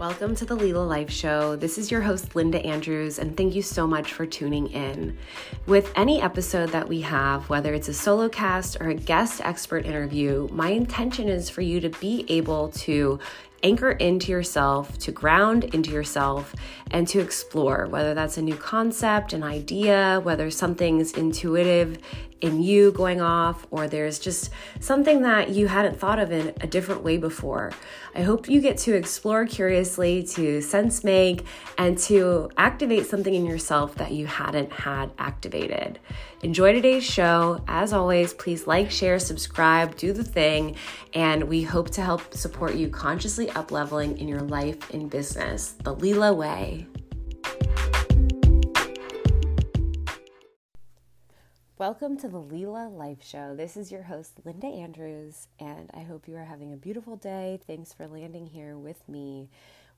Welcome to the Lila Life Show. This is your host, Linda Andrews, and thank you so much for tuning in. With any episode that we have, whether it's a solo cast or a guest expert interview, my intention is for you to be able to anchor into yourself, to ground into yourself, and to explore whether that's a new concept, an idea, whether something's intuitive in you going off, or there's just something that you hadn't thought of in a different way before. I hope you get to explore curiously, to sense make, and to activate something in yourself that you hadn't had activated. Enjoy today's show. As always, please like, share, subscribe, do the thing, and we hope to help support you consciously up leveling in your life and business the Lila way. Welcome to the Lila Life Show. This is your host, Linda Andrews, and I hope you are having a beautiful day. Thanks for landing here with me.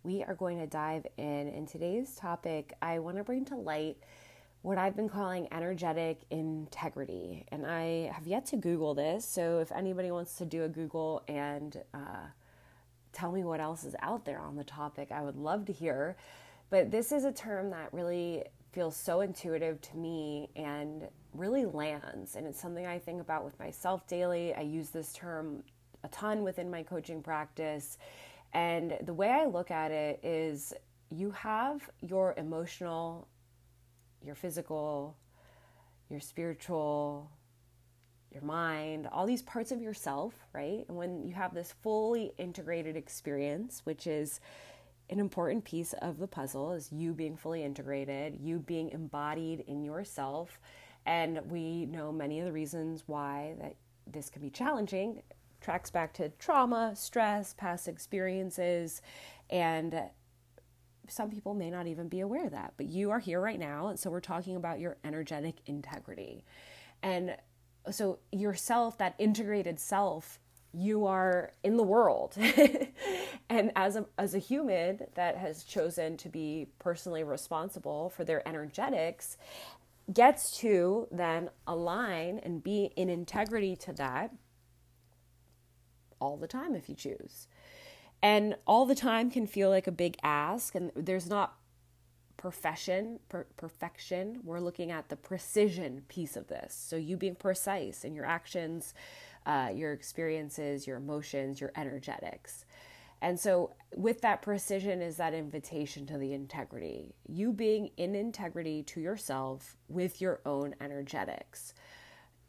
We are going to dive in. In today's topic, I want to bring to light what I've been calling energetic integrity. And I have yet to Google this. So if anybody wants to do a Google and uh, tell me what else is out there on the topic, I would love to hear. But this is a term that really feels so intuitive to me and really lands. And it's something I think about with myself daily. I use this term a ton within my coaching practice. And the way I look at it is you have your emotional, your physical, your spiritual, your mind, all these parts of yourself, right? And when you have this fully integrated experience, which is an important piece of the puzzle, is you being fully integrated, you being embodied in yourself and we know many of the reasons why that this can be challenging tracks back to trauma, stress, past experiences, and some people may not even be aware of that. But you are here right now, and so we're talking about your energetic integrity. And so yourself, that integrated self, you are in the world. and as a as a human that has chosen to be personally responsible for their energetics gets to then align and be in integrity to that all the time if you choose. And all the time can feel like a big ask, and there's not perfection per- perfection. We're looking at the precision piece of this. So you being precise in your actions uh, your experiences your emotions your energetics. And so, with that precision, is that invitation to the integrity, you being in integrity to yourself with your own energetics.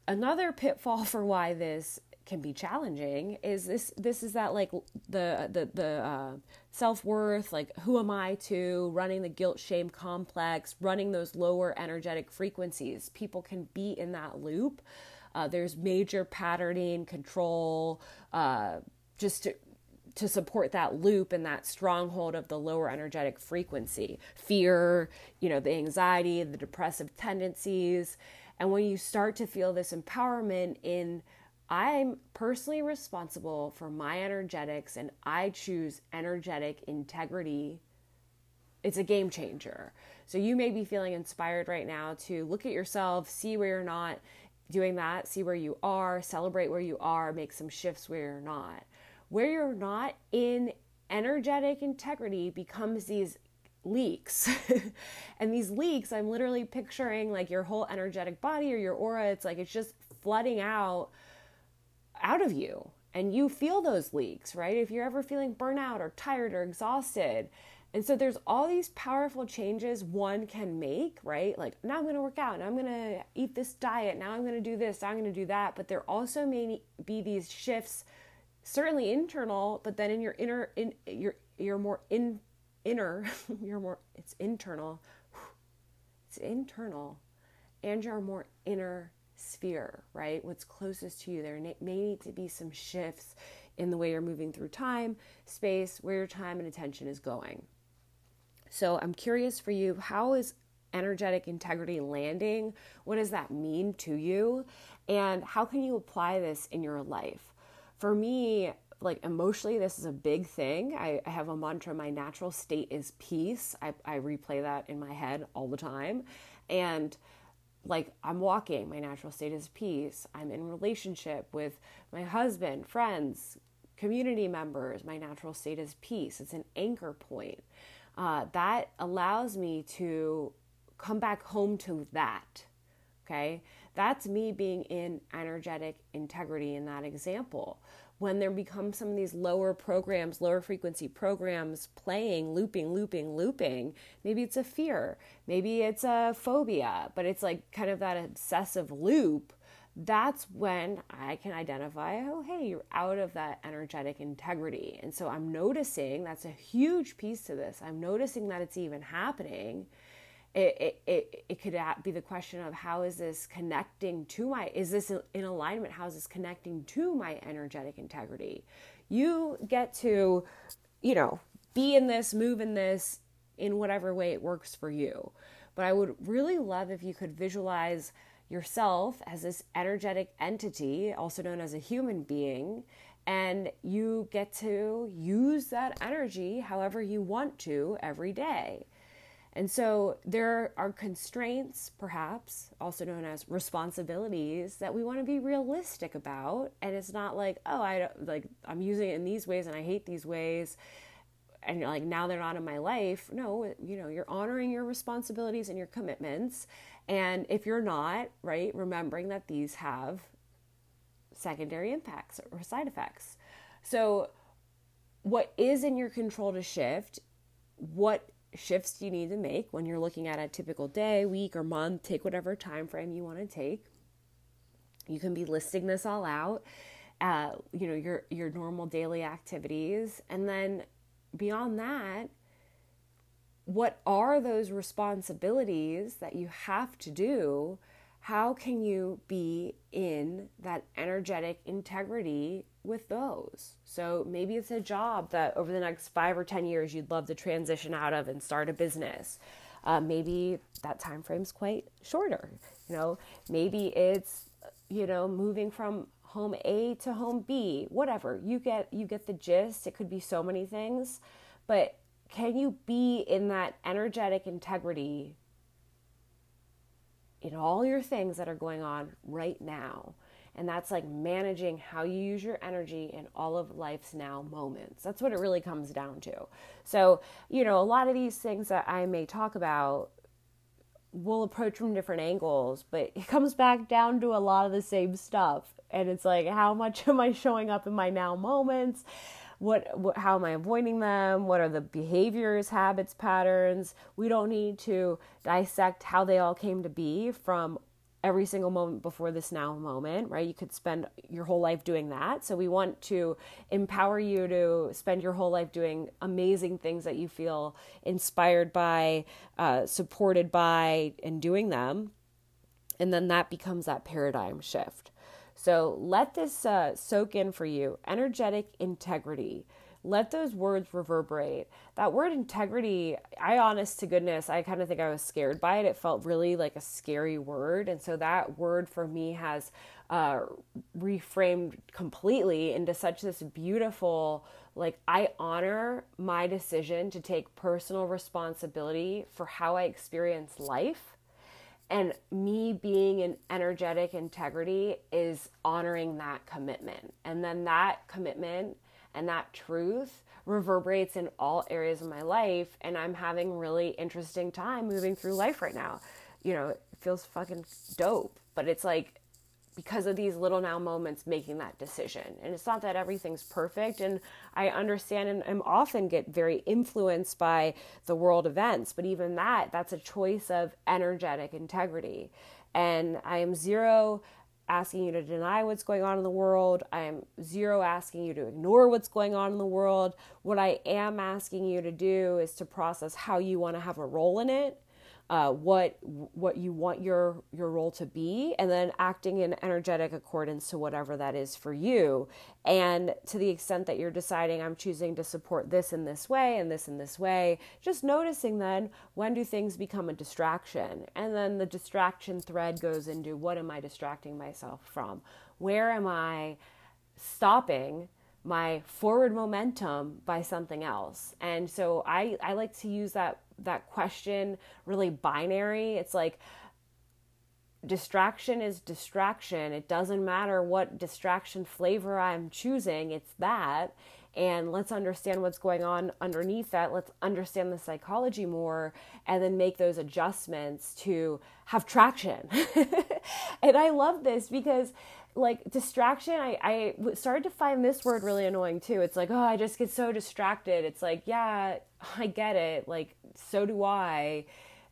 Another pitfall for why this can be challenging is this this is that like the the the uh, self-worth like who am i to running the guilt shame complex running those lower energetic frequencies. People can be in that loop. Uh, there's major patterning control uh, just to, to support that loop and that stronghold of the lower energetic frequency. Fear you know the anxiety the depressive tendencies. And when you start to feel this empowerment in i'm personally responsible for my energetics and i choose energetic integrity. It's a game changer. So you may be feeling inspired right now to look at yourself see where you're not doing that see where you are celebrate where you are make some shifts where you're not. Where you're not in energetic integrity becomes these leaks. and these leaks, I'm literally picturing like your whole energetic body or your aura, it's like it's just flooding out out of you. And you feel those leaks, right? If you're ever feeling burnout or tired or exhausted. And so there's all these powerful changes one can make, right? Like now I'm going to work out, now I'm going to eat this diet, now I'm going to do this, now I'm going to do that, but there also may be these shifts certainly internal, but then in your inner, in your, you're more in inner, you're more, it's internal, it's internal, and your more inner sphere, right? What's closest to you. There may need to be some shifts in the way you're moving through time, space, where your time and attention is going. So I'm curious for you, how is energetic integrity landing? What does that mean to you? And how can you apply this in your life? for me, like emotionally, this is a big thing. I, I, have a mantra my natural state is peace. I, I replay that in my head all the time. And like I'm walking, my natural state is peace. I'm in relationship with my husband, friends, community members. My natural state is peace. It's an anchor point. Uh, that allows me to come back home to that. Okay. That's me being in energetic integrity in that example. When there become some of these lower programs, lower frequency programs playing, looping, looping, looping, maybe it's a fear, maybe it's a phobia, but it's like kind of that obsessive loop that's when I can identify, oh, hey, you're out of that energetic integrity. And so I'm noticing that's a huge piece to this. I'm noticing that it's even happening. It, it, it, could be the question of how is this connecting to my, is this in alignment? How is this connecting to my energetic integrity? You get to, you know, be in this, move in this in whatever way it works for you. But I would really love if you could visualize yourself as this energetic entity, also known as a human being, and you get to use that energy however you want to every day. And so there are constraints, perhaps, also known as responsibilities, that we want to be realistic about. And it's not like, oh, I like I'm using it in these ways and I hate these ways and you're like now they're not in my life. No, you know, you're honoring your responsibilities and your commitments and if you're not, right, remembering that these have secondary impacts or side effects. So, what is in your control to shift? What shifts you need to make when you're looking at a typical day, week, or month? Take whatever time frame you want to take. You can be listing this all out. Uh, you know your your normal daily activities, and then beyond that, what are those responsibilities that you have to do? How can you be in that energetic integrity with those? So maybe it's a job that over the next five or 10 years you'd love to transition out of and start a business. Uh, maybe that time frame's quite shorter. You know, maybe it's you know moving from home A to home B, whatever. You get you get the gist. It could be so many things, but can you be in that energetic integrity in all your things that are going on right now? And that's like managing how you use your energy in all of life's now moments. That's what it really comes down to. So, you know, a lot of these things that I may talk about will approach from different angles, but it comes back down to a lot of the same stuff. And it's like, how much am I showing up in my now moments? what, what how am I avoiding them? What are the behaviors, habits, patterns? We don't need to dissect how they all came to be from every single moment before this now moment, right? You could spend your whole life doing that. So we want to empower you to spend your whole life doing amazing things that you feel inspired by, uh, supported by, and doing them. And then that becomes that paradigm shift. So let this uh, soak in for you. Energetic integrity. Let those words reverberate. That word integrity, I honest to goodness, I kind of think I was scared by it. It felt really like a scary word. And so that word for me has uh, reframed completely into such this beautiful, like, I honor my decision to take personal responsibility for how I experience life and me being in energetic integrity is honoring that commitment. And then that commitment and that truth reverberates in all areas of my life. And I'm having really interesting time moving through life right now. You know, it feels fucking dope. But it's like because of these little now moments making that decision. And it's not that everything's perfect. And I understand and i'm often get very influenced by the world events, but even that, that's a choice of energetic integrity. And I am zero asking you to deny what's going on in the world. I am zero asking you to ignore what's going on in the world. What I am asking you to do is to process how you want to have a role in it uh, what what you want your your role to be, and then acting in energetic accordance to whatever that is for you. And to the extent that you're deciding, I'm choosing to support this in this way and this in this way, just noticing then when do things become a distraction, and then the distraction thread goes into what am I distracting myself from? Where am I stopping? my forward momentum by something else. And so I, I like to use that that question really binary. It's like distraction is distraction. It doesn't matter what distraction flavor I'm choosing, it's that. And let's understand what's going on underneath that. Let's understand the psychology more and then make those adjustments to have traction. and I love this because like distraction I, I started to find this word really annoying too it's like oh i just get so distracted it's like yeah i get it like so do i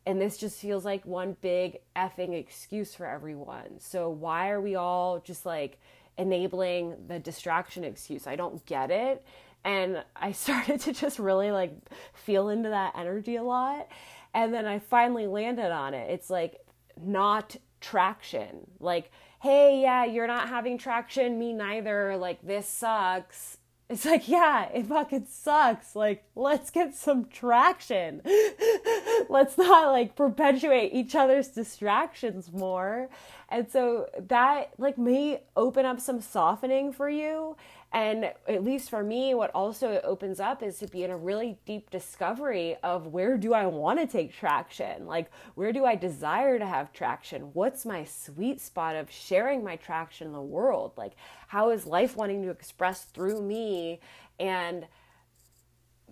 and this just feels like one big effing excuse for everyone. So why are we all just like enabling the distraction excuse? I don't get it. And I started to just really like feel into that energy a lot. And then I finally landed on it. It's like not traction. Like, hey, yeah, you're not having traction, me neither. Like, this sucks it's like, yeah, it fucking sucks. Like, let's get some traction. let's not like perpetuate each other's distractions more. And so that like may open up some softening for you and at least for me, what also opens up is to be in a really deep discovery of where do I want to take traction? Like, where do I desire to have traction? What's my sweet spot of sharing my traction in the world? Like, how is life wanting to express through me? And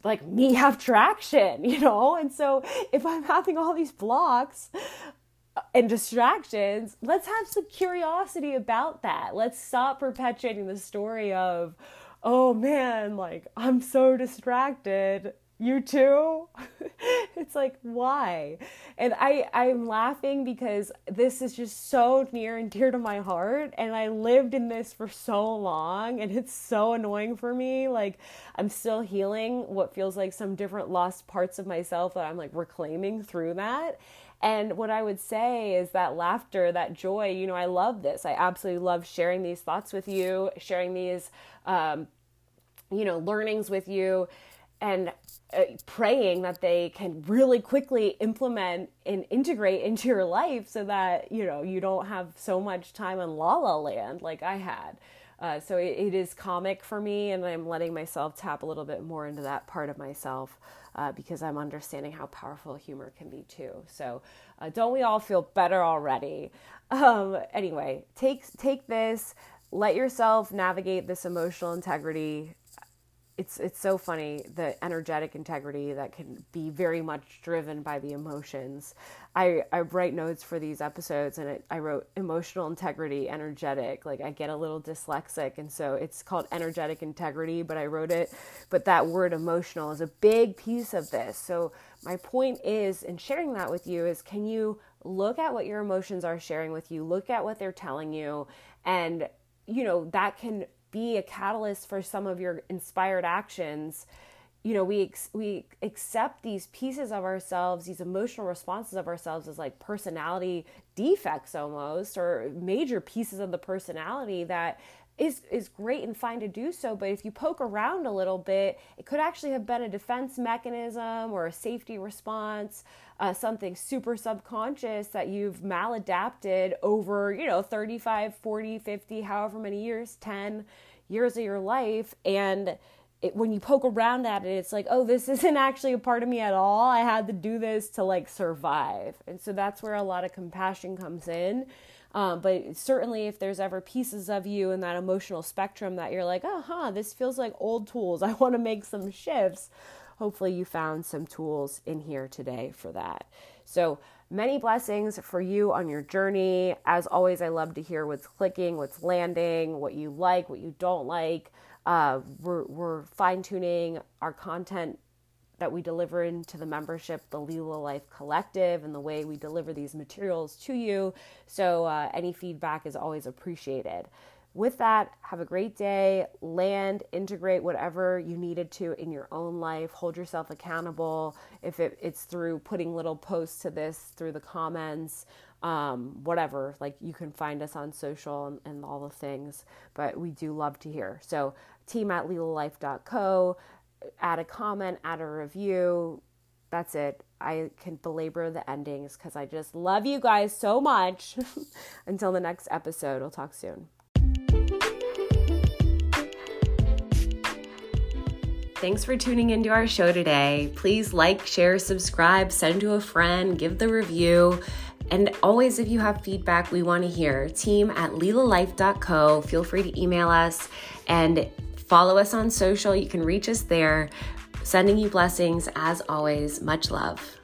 like me have traction, you know? And so if I'm having all these blocks, and distractions, let's have some curiosity about that. Let's stop perpetuating the story of, oh man, like I'm so distracted. You too? it's like why? And I I'm laughing because this is just so near and dear to my heart and I lived in this for so long and it's so annoying for me. Like I'm still healing what feels like some different lost parts of myself that I'm like reclaiming through that and what I would say is that laughter, that joy, you know, I love this. I absolutely love sharing these thoughts with you, sharing these, um, you know, learnings with you, and praying that they can really quickly implement and integrate into your life so that, you know, you don't have so much time in la la land like I had. Uh, so it, it is comic for me, and I'm letting myself tap a little bit more into that part of myself uh, because I'm understanding how powerful humor can be too. So, uh, don't we all feel better already? Um, anyway, take take this. Let yourself navigate this emotional integrity it's it's so funny the energetic integrity that can be very much driven by the emotions. I I write notes for these episodes and it, I wrote emotional integrity, energetic. Like I get a little dyslexic and so it's called energetic integrity, but I wrote it. But that word emotional is a big piece of this. So my point is in sharing that with you is can you look at what your emotions are sharing with you, look at what they're telling you, and you know that can be a catalyst for some of your inspired actions. You know we ex- we accept these pieces of ourselves these emotional responses of ourselves as like personality defects almost or major pieces of the personality that is is great and fine to do so but if you poke around a little bit it could actually have been a defense mechanism or a safety response uh, something super subconscious that you've maladapted over you know 35 40 50 however many years 10 years of your life. And it, when you poke around at it it's like oh this isn't actually a part of me at all. I had to do this to like survive. And so that's where a lot of compassion comes in um, but certainly, if there's ever pieces of you in that emotional spectrum that you're like, oh, huh, this feels like old tools, I want to make some shifts, hopefully you found some tools in here today for that. So, many blessings for you on your journey. As always, I love to hear what's clicking, what's landing, what you like, what you don't like. Uh, we're, we're fine tuning our content that we deliver into the membership, the Lila Life Collective, and the way we deliver these materials to you. So, uh, any feedback is always appreciated. With that, have a great day. Land, integrate whatever you needed to in your own life. Hold yourself accountable. If it, it's through putting little posts to this through the comments, um, whatever, like you can find us on social and, and all the things. But we do love to hear. So, team at lilalife.co add a comment, add a review. That's it. I can belabor the endings because I just love you guys so much. Until the next episode, we'll talk soon. Thanks for tuning into our show today. Please like, share, subscribe, send to a friend, give the review And always, if you have feedback, we want to hear. Team at lilalife.co. Feel free to email us and follow us on social. You can reach us there. Sending you blessings as always. Much love.